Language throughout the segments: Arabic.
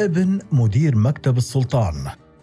ابن مدير مكتب السلطان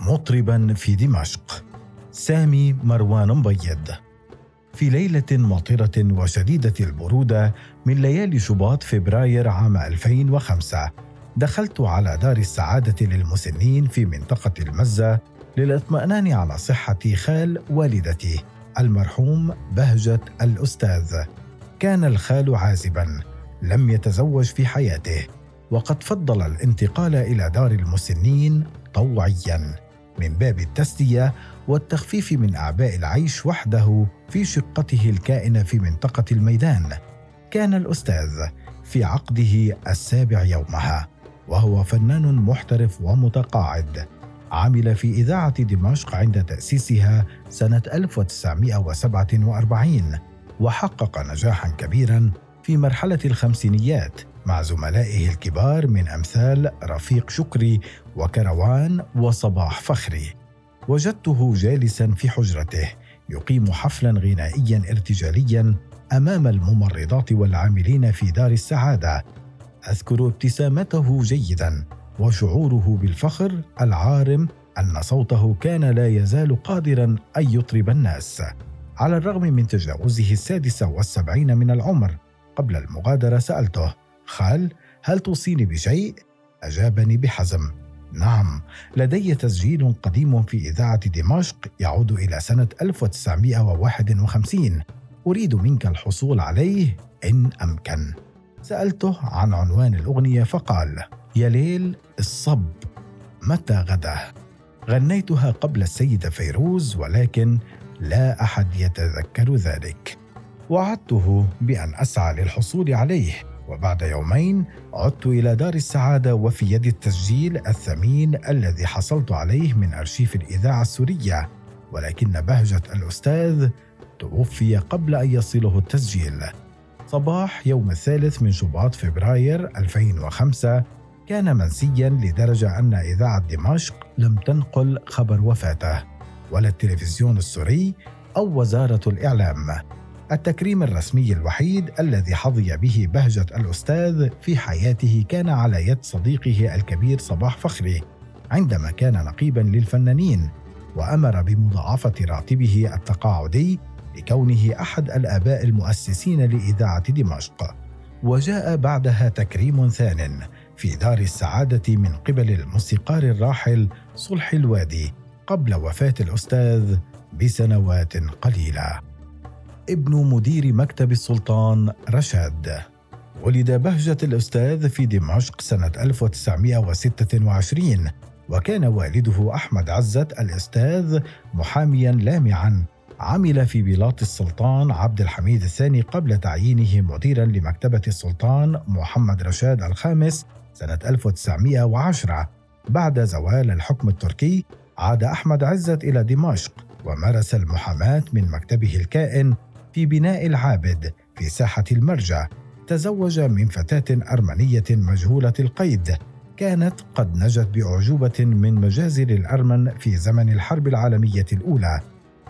مطربا في دمشق سامي مروان مبيض في ليلة مطرة وشديدة البرودة من ليالي شباط فبراير عام 2005 دخلت على دار السعادة للمسنين في منطقة المزة للاطمئنان على صحة خال والدتي المرحوم بهجة الأستاذ. كان الخال عازبا لم يتزوج في حياته. وقد فضل الانتقال إلى دار المسنين طوعيا. من باب التسلية والتخفيف من أعباء العيش وحده في شقته الكائنة في منطقة الميدان كان الأستاذ في عقده السابع يومها وهو فنان محترف ومتقاعد. عمل في إذاعة دمشق عند تأسيسها سنة 1947 وحقق نجاحا كبيرا في مرحلة الخمسينيات. مع زملائه الكبار من أمثال رفيق شكري وكروان وصباح فخري. وجدته جالسا في حجرته يقيم حفلا غنائيا ارتجاليا أمام الممرضات والعاملين في دار السعادة. أذكر ابتسامته جيدا وشعوره بالفخر العارم أن صوته كان لا يزال قادرا أن يطرب الناس. على الرغم من تجاوزه السادسه والسبعين من العمر قبل المغادرة سألته خال هل توصيني بشيء؟ أجابني بحزم نعم لدي تسجيل قديم في إذاعة دمشق يعود إلى سنة 1951 أريد منك الحصول عليه إن أمكن. سألته عن عنوان الأغنية فقال يا ليل الصب متى غدا غنيتها قبل السيدة فيروز ولكن لا أحد يتذكر ذلك. وعدته بأن أسعى للحصول عليه. وبعد يومين عدت إلى دار السعادة وفي يدي التسجيل الثمين الذي حصلت عليه من أرشيف الإذاعة السورية. ولكن بهجة الأستاذ توفي قبل أن يصله التسجيل. صباح يوم الثالث من شباط فبراير 2005 كان منسيا لدرجة أن إذاعة دمشق لم تنقل خبر وفاته. ولا التلفزيون السوري أو وزارة الإعلام. التكريم الرسمي الوحيد الذي حظي به بهجة الأستاذ في حياته كان على يد صديقه الكبير صباح فخري عندما كان نقيبا للفنانين وأمر بمضاعفة راتبه التقاعدي لكونه أحد الآباء المؤسسين لإذاعة دمشق. وجاء بعدها تكريم ثان في دار السعادة من قبل الموسيقار الراحل صلح الوادي قبل وفاة الأستاذ بسنوات قليلة. ابن مدير مكتب السلطان رشاد. ولد بهجة الأستاذ في دمشق سنة 1926 وكان والده أحمد عزت الأستاذ محاميا لامعا. عمل في بلاط السلطان عبد الحميد الثاني قبل تعيينه مديرا لمكتبة السلطان محمد رشاد الخامس سنة 1910 بعد زوال الحكم التركي عاد أحمد عزت إلى دمشق ومارس المحاماة من مكتبه الكائن في بناء العابد في ساحة المرجع تزوج من فتاة أرمنية مجهولة القيد. كانت قد نجت بأعجوبة من مجازر الأرمن في زمن الحرب العالمية الأولى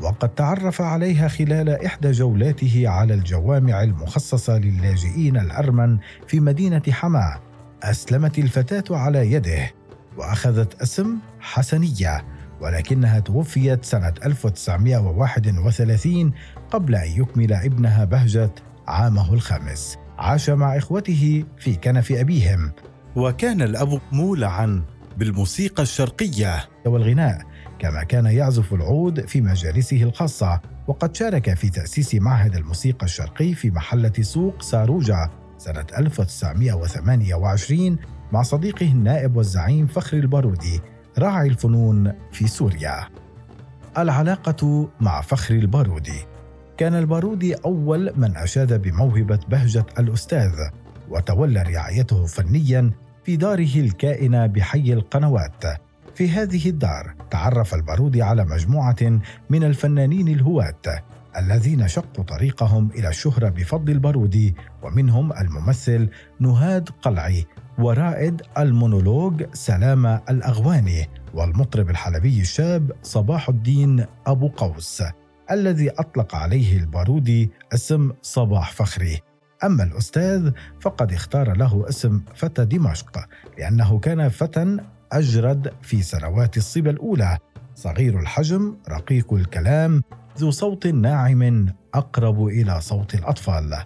وقد تعرف عليها خلال إحدى جولاته على الجوامع المخصصة للاجئين الأرمن في مدينة حماة أسلمت الفتاة على يده وأخذت اسم حسنية. ولكنها توفيت سنة 1931 قبل أن يكمل ابنها بهجة عامه الخامس. عاش مع إخوته في كنف أبيهم. وكان الأب مولعا بالموسيقى الشرقية. والغناء كما كان يعزف العود في مجالسه الخاصة وقد شارك في تأسيس معهد الموسيقى الشرقي في محلة سوق ساروجا سنة 1928 مع صديقه النائب والزعيم فخر البارودي. راعي الفنون في سوريا. العلاقة مع فخر البارودي. كان البارودي أول من أشاد بموهبة بهجة الأستاذ وتولى رعايته فنيا في داره الكائنة بحي القنوات. في هذه الدار تعرف البارودي على مجموعة من الفنانين الهواة الذين شقوا طريقهم إلى الشهرة بفضل البارودي ومنهم الممثل نهاد قلعي ورائد المونولوج سلامة الأغواني والمطرب الحلبي الشاب صباح الدين أبو قوس الذي أطلق عليه البارودي اسم صباح فخري. أما الأستاذ فقد اختار له اسم فتى دمشق لأنه كان فتى أجرد في سنوات الصبا الأولى. صغير الحجم رقيق الكلام ذو صوت ناعم أقرب إلى صوت الأطفال.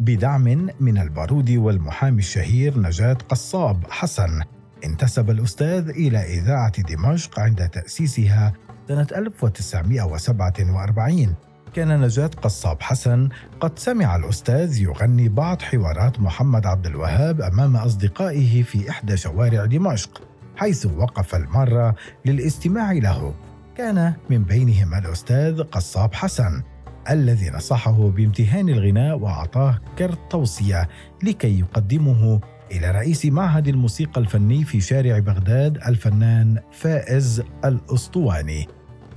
بدعم من البارودي والمحامي الشهير نجاة قصاب حسن. انتسب الأستاذ إلى إذاعة دمشق عند تأسيسها سنة 1947 كان نجاة قصاب حسن قد سمع الأستاذ يغني بعض حوارات محمد عبد الوهاب أمام أصدقائه في إحدى شوارع دمشق حيث وقف المرة للاستماع له. كان من بينهم الأستاذ قصاب حسن الذي نصحه بامتهان الغناء وأعطاه كرت توصية لكي يقدمه إلى رئيس معهد الموسيقى الفني في شارع بغداد الفنان فائز الأسطواني.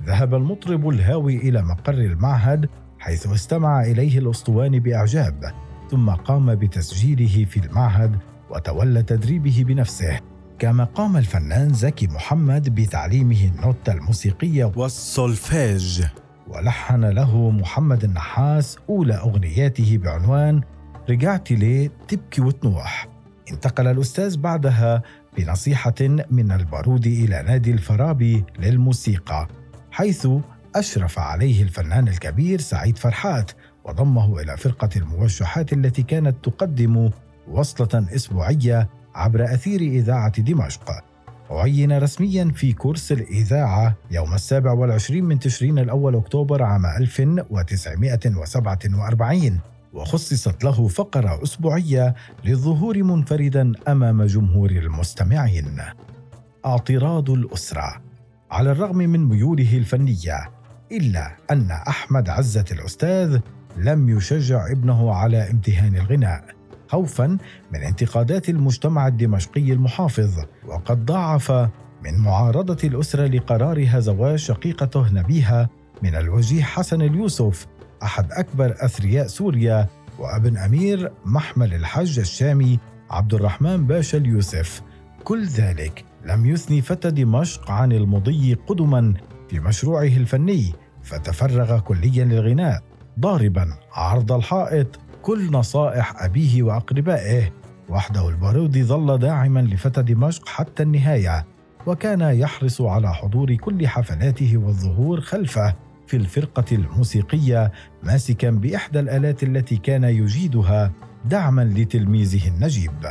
ذهب المطرب الهاوي إلى مقر المعهد حيث استمع إليه الأسطواني بإعجاب ثم قام بتسجيله في المعهد وتولى تدريبه بنفسه. كما قام الفنان زكي محمد بتعليمه النوتة الموسيقية والسولفيج ولحن له محمد النحاس أولى أغنياته بعنوان رجعت ليه تبكي وتنوح. انتقل الأستاذ بعدها بنصيحة من البارودي إلى نادي الفارابي للموسيقى حيث أشرف عليه الفنان الكبير سعيد فرحات وضمه إلى فرقة الموشحات التي كانت تقدم وصلة أسبوعية عبر أثير إذاعة دمشق. عين رسميا في كورس الإذاعة يوم السابع والعشرين من تشرين الأول أكتوبر عام 1947 وخصصت له فقرة أسبوعية للظهور منفردا أمام جمهور المستمعين. اعتراض الأسرة. على الرغم من ميوله الفنية إلا أن أحمد عزة الأستاذ لم يشجع ابنه على امتهان الغناء. خوفا من انتقادات المجتمع الدمشقي المحافظ وقد ضاعف من معارضة الأسرة لقرارها زواج شقيقته نبيها من الوجيه حسن اليوسف أحد أكبر أثرياء سوريا وأبن أمير محمل الحج الشامي عبد الرحمن باشا اليوسف. كل ذلك لم يثني فتى دمشق عن المضي قدما في مشروعه الفني فتفرغ كليا للغناء ضاربا عرض الحائط كل نصائح أبيه وأقربائه. وحده البارودي ظل داعما لفتى دمشق حتى النهاية. وكان يحرص على حضور كل حفلاته والظهور خلفه في الفرقة الموسيقية ماسكا بإحدى الآلات التي كان يجيدها دعما لتلميذه النجيب.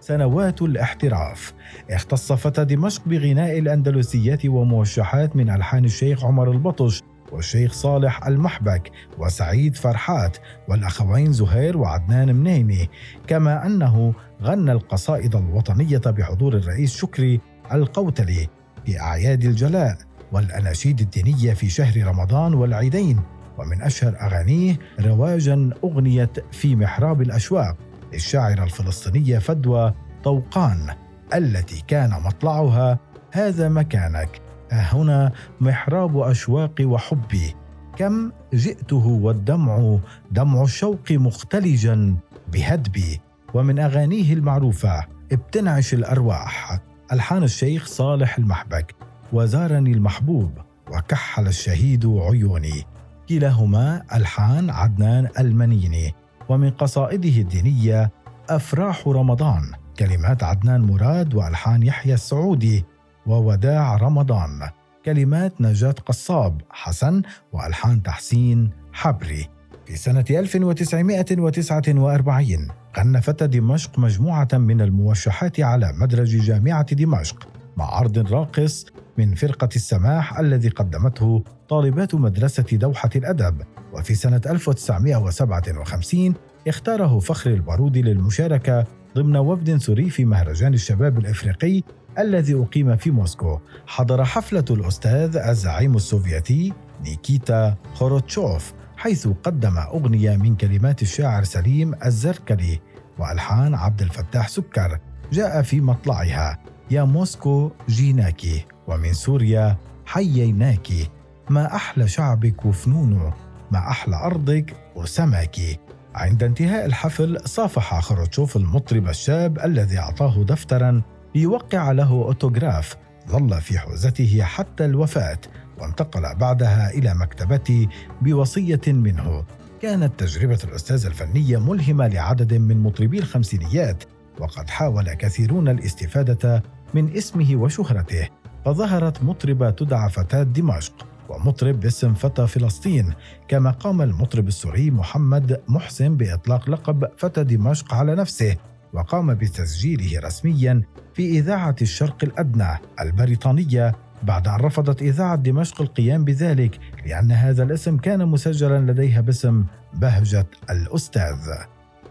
سنوات الاحتراف. اختص فتى دمشق بغناء الأندلسيات وموشحات من ألحان الشيخ عمر البطش والشيخ صالح المحبك وسعيد فرحات والأخوين زهير وعدنان منيني كما أنه غنى القصائد الوطنية بحضور الرئيس شكري القوتلي في أعياد الجلاء والأناشيد الدينية في شهر رمضان والعيدين ومن أشهر أغانيه رواجا أغنية في محراب الأشواق للشاعرة الفلسطينية فدوى طوقان التي كان مطلعها هذا مكانك هنا محراب أشواقي وحبي. كم جئته والدمع دمع الشوق مختلجا بهدبي. ومن أغانيه المعروفة بتنعش الأرواح. ألحان الشيخ صالح المحبك وزارني المحبوب وكحل الشهيد عيوني. كلاهما ألحان عدنان المنيني ومن قصائده الدينية أفراح رمضان. كلمات عدنان مراد وألحان يحيى السعودي. ووداع رمضان. كلمات نجاة قصاب حسن وألحان تحسين حبري. في سنة 1949 غنى فتى دمشق مجموعة من الموشحات على مدرج جامعة دمشق مع عرض راقص من فرقة السماح الذي قدمته طالبات مدرسة دوحة الأدب. وفي سنة 1957 اختاره فخر البارودي للمشاركة ضمن وفد سوري في مهرجان الشباب الإفريقي الذي أقيم في موسكو حضر حفلة الافتتاح الزعيم السوفيتي نيكيتا خروتشوف حيث قدم أغنية من كلمات الشاعر سليم الزركلي وألحان عبد الفتاح سكر. جاء في مطلعها يا موسكو جيناكي ومن سوريا حييناكي ما أحلى شعبك وفنونه ما أحلى أرضك وسمكي عند انتهاء الحفل صافح خروتشوف المطرب الشاب الذي أعطاه دفترا ليوقع له أوتوغراف ظل في حوزته حتى الوفاة وانتقل بعدها إلى مكتبتي بوصية منه. كانت تجربة الأستاذ الفنية ملهمة لعدد من مطربي الخمسينيات وقد حاول كثيرون الاستفادة من اسمه وشهرته. فظهرت مطربة تدعى فتاة دمشق ومطرب باسم فتى فلسطين كما قام المطرب السوري محمد محسن بإطلاق لقب فتى دمشق على نفسه. وقام بتسجيله رسميا في إذاعة الشرق الأدنى البريطانية بعد أن رفضت إذاعة دمشق القيام بذلك لأن هذا الاسم كان مسجلا لديها باسم بهجة الأستاذ.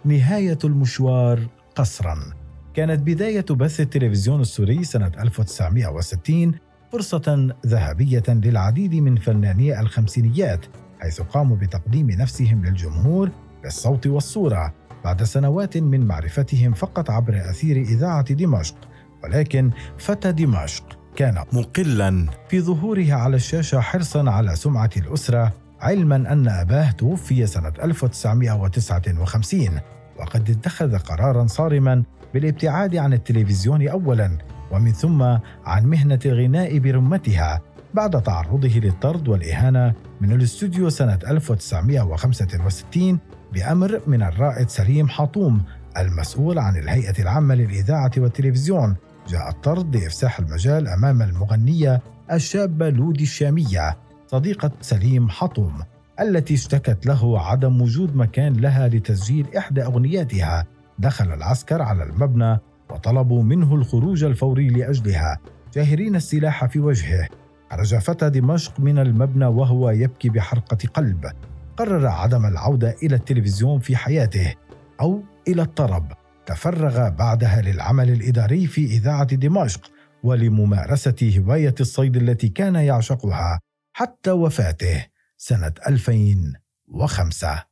نهاية المشوار قصرا كانت بداية بث التلفزيون السوري سنة 1960 فرصة ذهبية للعديد من فناني الخمسينيات حيث قاموا بتقديم نفسهم للجمهور بالصوت والصورة بعد سنوات من معرفتهم فقط عبر أثير إذاعة دمشق ولكن فتى دمشق كان مقلا في ظهوره على الشاشة حرصا على سمعة الأسرة علما أن أباه توفي سنة 1959 وقد اتخذ قرارا صارما بالابتعاد عن التلفزيون أولا ومن ثم عن مهنة الغناء برمتها بعد تعرضه للطرد والإهانة من الاستوديو سنة 1965 بأمر من الرائد سليم حطوم المسؤول عن الهيئة العامة للإذاعة والتلفزيون. جاء الطرد لإفساح المجال أمام المغنية الشابة لودي الشامية صديقة سليم حطوم التي اشتكت له عدم وجود مكان لها لتسجيل إحدى أغنياتها. دخل العسكر على المبنى وطلبوا منه الخروج الفوري لأجلها. جاهرين السلاح في وجهه. خرج فتى دمشق من المبنى وهو يبكي بحرقة قلب. قرر عدم العودة إلى التلفزيون في حياته أو إلى الطرب. تفرغ بعدها للعمل الإداري في إذاعة دمشق ولممارسة هواية الصيد التي كان يعشقها حتى وفاته سنة 2005